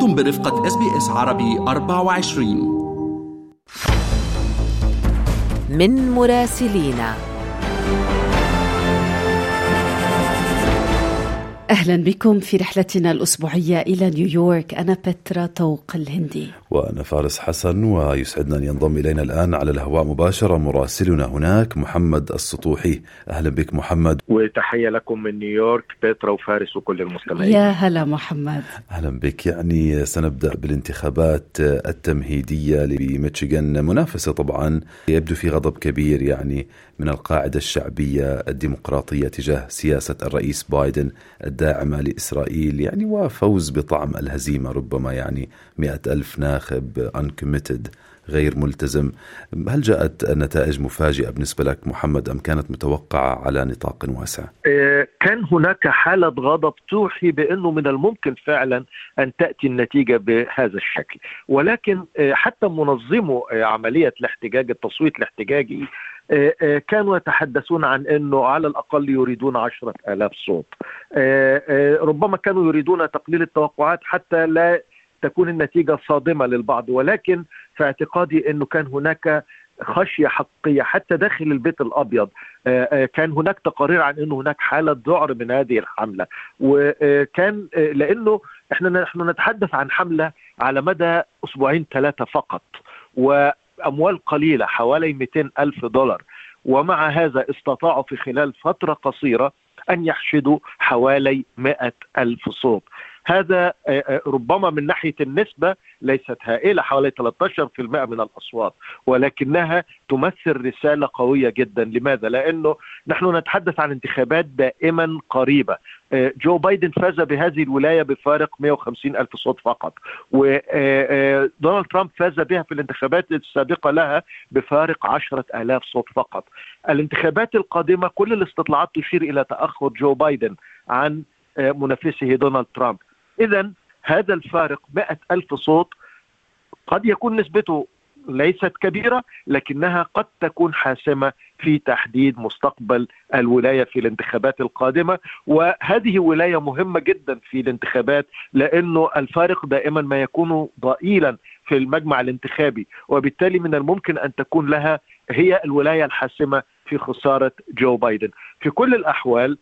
أنتم برفقة SBS عربي 24 من مراسلينا. أهلا بكم في رحلتنا الأسبوعية إلى نيويورك. أنا بترا طوق الهندي. وأنا فارس حسن ويسعدنا أن ينضم إلينا الآن على الهواء مباشرة مراسلنا هناك محمد السطوحي. أهلا بك محمد. وتحية لكم من نيويورك بيترا وفارس وكل المستمعين. يا هلا محمد. أهلا بك. يعني سنبدأ بالانتخابات التمهيدية بميشيغان منافسة طبعا يبدو في غضب كبير يعني من القاعدة الشعبية الديمقراطية تجاه سياسة الرئيس بايدن. الداعمة لإسرائيل يعني وفوز بطعم الهزيمة ربما يعني مئة ألف ناخب uncommitted غير ملتزم هل جاءت النتائج مفاجئة بالنسبة لك محمد أم كانت متوقعة على نطاق واسع؟ كان هناك حالة غضب توحي بأنه من الممكن فعلا أن تأتي النتيجة بهذا الشكل ولكن حتى منظمو عملية الاحتجاج التصويت الاحتجاجي كانوا يتحدثون عن أنه على الأقل يريدون عشرة آلاف صوت. ربما كانوا يريدون تقليل التوقعات حتى لا تكون النتيجة صادمة للبعض ولكن في اعتقادي أنه كان هناك خشية حقيقية حتى داخل البيت الأبيض. كان هناك تقارير عن أنه هناك حالة ذعر من هذه الحملة. وكان لأنه إحنا نحن نتحدث عن حملة على مدى أسبوعين ثلاثة فقط. وأموال قليلة حوالي 200 ألف دولار. ومع هذا استطاعوا في خلال فترة قصيرة أن يحشدوا حوالي 100 ألف صوت. هذا ربما من ناحية النسبة ليست هائلة حوالي 13% من الأصوات ولكنها تمثل رسالة قوية جدا. لماذا؟ لأنه نحن نتحدث عن انتخابات دائما قريبة. جو بايدن فاز بهذه الولاية بفارق 150 ألف صوت فقط ودونالد ترامب فاز بها في الانتخابات السابقة لها بفارق 10 ألاف صوت فقط. الانتخابات القادمة كل الاستطلاعات تشير إلى تأخر جو بايدن عن منافسه دونالد ترامب. إذا هذا الفارق 100 ألف صوت قد يكون نسبته ليست كبيرة لكنها قد تكون حاسمة في تحديد مستقبل الولاية في الانتخابات القادمة. وهذه ولاية مهمة جدا في الانتخابات لأنه الفارق دائما ما يكون ضئيلا في المجمع الانتخابي وبالتالي من الممكن أن تكون لها هي الولاية الحاسمة في خسارة جو بايدن. في كل الأحوال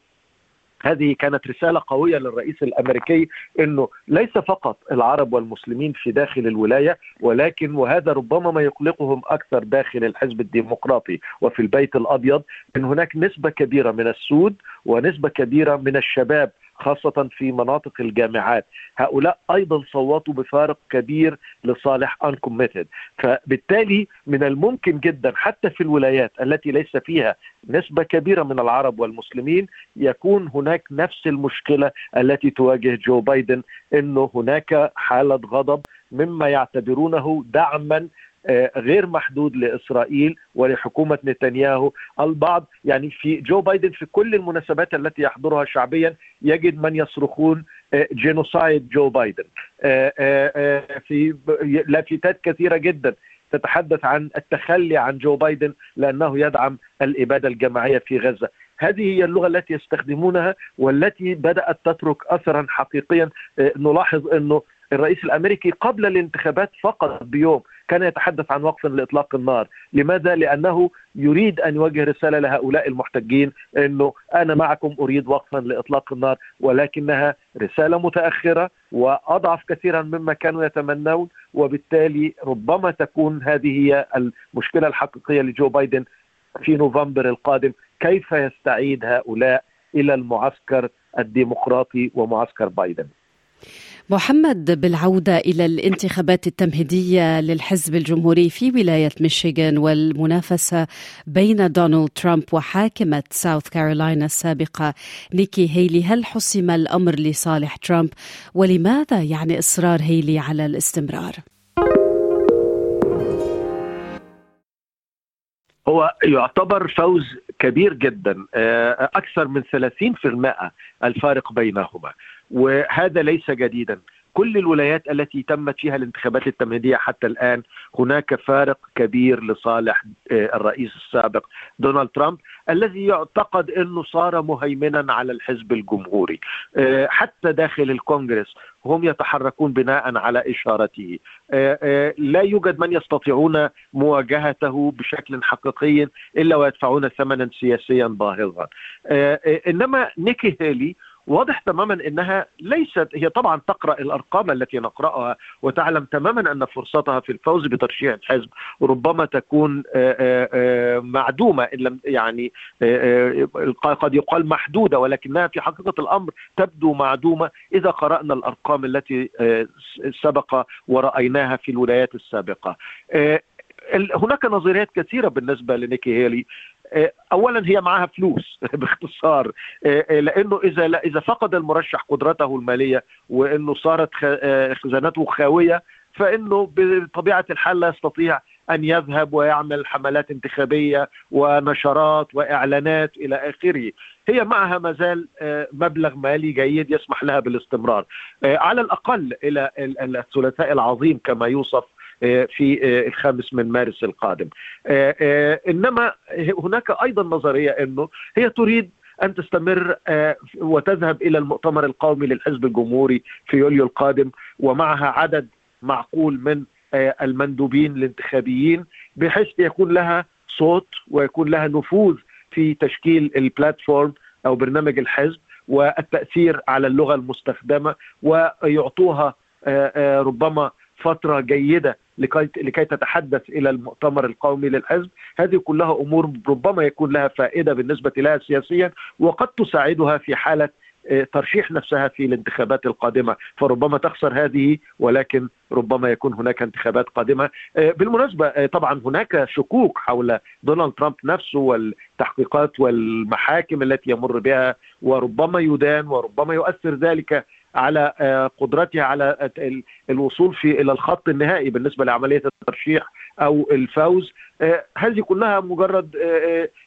هذه كانت رسالة قوية للرئيس الأمريكي أنه ليس فقط العرب والمسلمين في داخل الولاية ولكن وهذا ربما ما يقلقهم أكثر داخل الحزب الديمقراطي. وفي البيت الأبيض أن هناك نسبة كبيرة من السود ونسبة كبيرة من الشباب. خاصة في مناطق الجامعات. هؤلاء أيضا صوتوا بفارق كبير لصالح uncommitted فبالتالي من الممكن جدا حتى في الولايات التي ليس فيها نسبة كبيرة من العرب والمسلمين يكون هناك نفس المشكلة التي تواجه جو بايدن أنه هناك حالة غضب مما يعتبرونه دعما غير محدود لإسرائيل ولحكومة نتنياهو، البعض يعني في جو بايدن في كل المناسبات التي يحضرها شعبيا يجد من يصرخون genocide جو بايدن. في لافتات كثيرة جدا تتحدث عن التخلي عن جو بايدن لأنه يدعم الإبادة الجماعية في غزة. هذه هي اللغة التي يستخدمونها والتي بدأت تترك اثرا حقيقيا نلاحظ أنه الرئيس الأمريكي قبل الانتخابات فقط بيوم كان يتحدث عن وقف لإطلاق النار، لماذا؟ لأنه يريد أن يوجه رسالة لهؤلاء المحتجين إنه أنا معكم أريد وقفا لإطلاق النار ولكنها رسالة متأخرة وأضعف كثيرا مما كانوا يتمنون وبالتالي ربما تكون هذه هي المشكلة الحقيقية لجو بايدن في نوفمبر القادم كيف يستعيد هؤلاء إلى المعسكر الديمقراطي ومعسكر بايدن. محمد بالعودة إلى الانتخابات التمهيدية للحزب الجمهوري في ولاية ميشيغان والمنافسة بين دونالد ترامب وحاكمة ساوث كارولاينا السابقة نيكي هيلي هل حسم الأمر لصالح ترامب ولماذا يعني إصرار هيلي على الاستمرار؟ هو يعتبر فوز كبير جدا أكثر من 30% الفارق بينهما. وهذا ليس جديدا. كل الولايات التي تمت فيها الانتخابات التمهيدية حتى الآن هناك فارق كبير لصالح الرئيس السابق دونالد ترامب الذي يعتقد إنه صار مهيمنا على الحزب الجمهوري. حتى داخل الكونغرس هم يتحركون بناء على إشارته. لا يوجد من يستطيعون مواجهته بشكل حقيقي إلا ويدفعون ثمنا سياسيا باهظا. إنما نيكي هيلي واضح تماما إنها ليست هي طبعا تقرأ الأرقام التي نقرأها وتعلم تماما أن فرصتها في الفوز بترشيح الحزب ربما تكون معدومة إن لم يعني قد يقال محدودة ولكنها في حقيقة الأمر تبدو معدومة إذا قرأنا الأرقام التي سبق ورأيناها في الولايات السابقة. هناك نظريات كثيرة بالنسبة لنيكي هيلي اولا هي معها فلوس باختصار لأنه إذا إذا فقد المرشح قدرته المالية وإنه صارت خزانته خاوية فإنه بطبيعة الحال لا يستطيع أن يذهب ويعمل حملات انتخابية ونشرات وإعلانات إلى آخره. هي معها ما زال مبلغ مالي جيد يسمح لها بالاستمرار. على الأقل إلى الثلاثاء العظيم كما يوصف في الخامس من مارس القادم. إنما هناك أيضا نظرية إنه هي تريد أن تستمر وتذهب إلى المؤتمر القومي للحزب الجمهوري في يوليو القادم ومعها عدد معقول من المندوبين الانتخابيين بحيث يكون لها صوت ويكون لها نفوذ في تشكيل البلاتفورم أو برنامج الحزب والتأثير على اللغة المستخدمة ويعطوها ربما فترة جيدة لكي لكي تتحدث إلى المؤتمر القومي للحزب، هذه كلها أمور ربما يكون لها فائدة بالنسبة لها سياسيا وقد تساعدها في حالة ترشيح نفسها في الانتخابات القادمة، فربما تخسر هذه ولكن ربما يكون هناك انتخابات قادمة. بالمناسبة طبعا هناك شكوك حول دونالد ترامب نفسه والتحقيقات والمحاكم التي يمر بها وربما يدان وربما يؤثر ذلك على قدرتها على الوصول في إلى الخط النهائي بالنسبة لعملية الترشيح أو الفوز. هذه كلها مجرد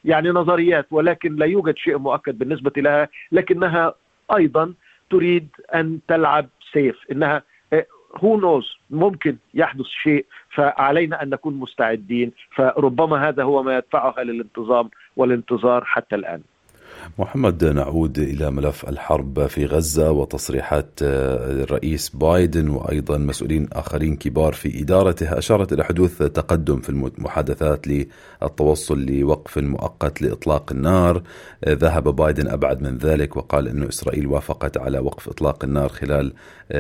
يعني نظريات ولكن لا يوجد شيء مؤكد بالنسبة لها لكنها أيضا تريد أن تلعب سيف إنها هو نوز ممكن يحدث شيء فعلينا أن نكون مستعدين فربما هذا هو ما يدفعها للانتظام والانتظار حتى الآن. محمد نعود إلى ملف الحرب في غزة وتصريحات الرئيس بايدن وأيضا مسؤولين آخرين كبار في ادارته أشارت إلى حدوث تقدم في المحادثات للتوصل لوقف مؤقت لإطلاق النار. ذهب بايدن أبعد من ذلك وقال إنه إسرائيل وافقت على وقف إطلاق النار خلال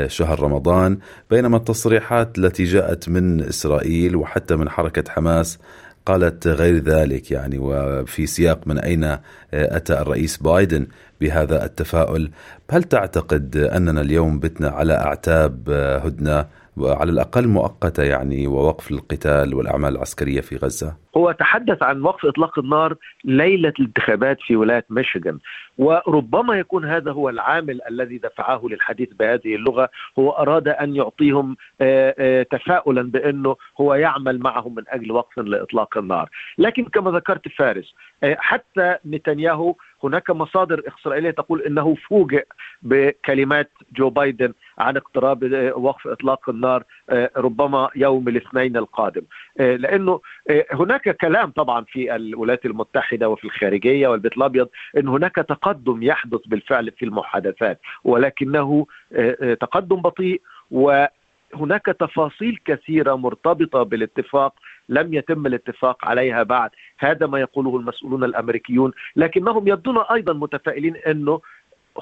شهر رمضان. بينما التصريحات التي جاءت من إسرائيل وحتى من حركة حماس قالت غير ذلك يعني وفي سياق من أين أتى الرئيس بايدن بهذا التفاؤل. هل تعتقد أننا اليوم بتنا على أعتاب هدنة؟ وعلى الأقل مؤقتة يعني ووقف القتال والأعمال العسكرية في غزة؟ هو تحدث عن وقف إطلاق النار ليلة الانتخابات في ولاية ميشيغان وربما يكون هذا هو العامل الذي دفعه للحديث بهذه اللغة هو أراد أن يعطيهم تفاؤلا بأنه هو يعمل معهم من أجل وقف لإطلاق النار لكن كما ذكرت فارس حتى نتنياهو هناك مصادر إسرائيلية تقول إنه فوجئ بكلمات جو بايدن عن اقتراب وقف إطلاق النار ربما يوم الاثنين القادم. لأنه هناك كلام طبعا في الولايات المتحدة وفي الخارجية والبيت الأبيض إن هناك تقدم يحدث بالفعل في المحادثات ولكنه تقدم بطيء وهناك تفاصيل كثيرة مرتبطة بالاتفاق لم يتم الاتفاق عليها بعد. هذا ما يقوله المسؤولون الأمريكيون. لكنهم يبدون أيضا متفائلين أنه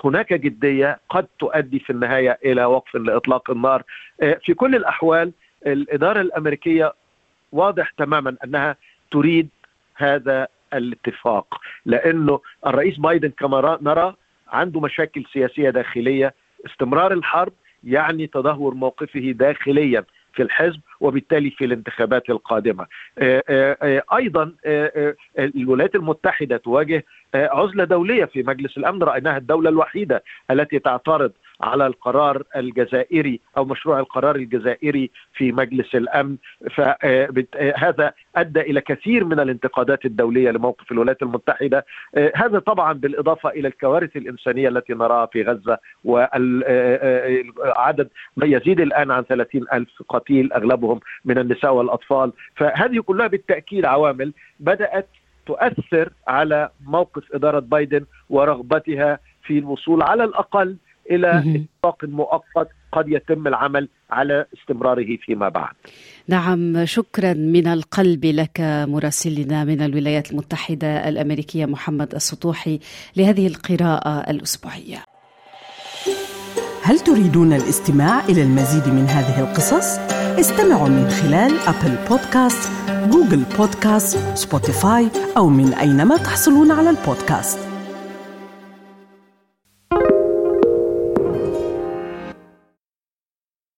هناك جدية قد تؤدي في النهاية إلى وقف لإطلاق النار. في كل الأحوال الإدارة الأمريكية واضح تماما أنها تريد هذا الاتفاق لأنه الرئيس بايدن كما نرى عنده مشاكل سياسية داخلية. استمرار الحرب يعني تدهور موقفه داخليا في الحزب وبالتالي في الانتخابات القادمة. أيضا الولايات المتحدة تواجه عزلة دولية في مجلس الأمن رأيناها الدولة الوحيدة التي تعترض على القرار الجزائري أو مشروع القرار الجزائري في مجلس الأمن. فهذا أدى إلى كثير من الانتقادات الدولية لموقف الولايات المتحدة. هذا طبعا بالإضافة إلى الكوارث الإنسانية التي نراها في غزة وعدد ما يزيد الآن عن 30 ألف قتيل أغلبهم من النساء والأطفال. فهذه كلها بالتأكيد عوامل بدأت تؤثر على موقف إدارة بايدن ورغبتها في الوصول على الأقل إلى اتفاق مؤقت قد يتم العمل على استمراره فيما بعد. نعم شكرا من القلب لك مراسلنا من الولايات المتحدة الأمريكية محمد السطوحي لهذه القراءة الأسبوعية. هل تريدون الاستماع إلى المزيد من هذه القصص؟ استمعوا من خلال Apple Podcast، Google Podcast، Spotify أو من أينما تحصلون على البودكاست.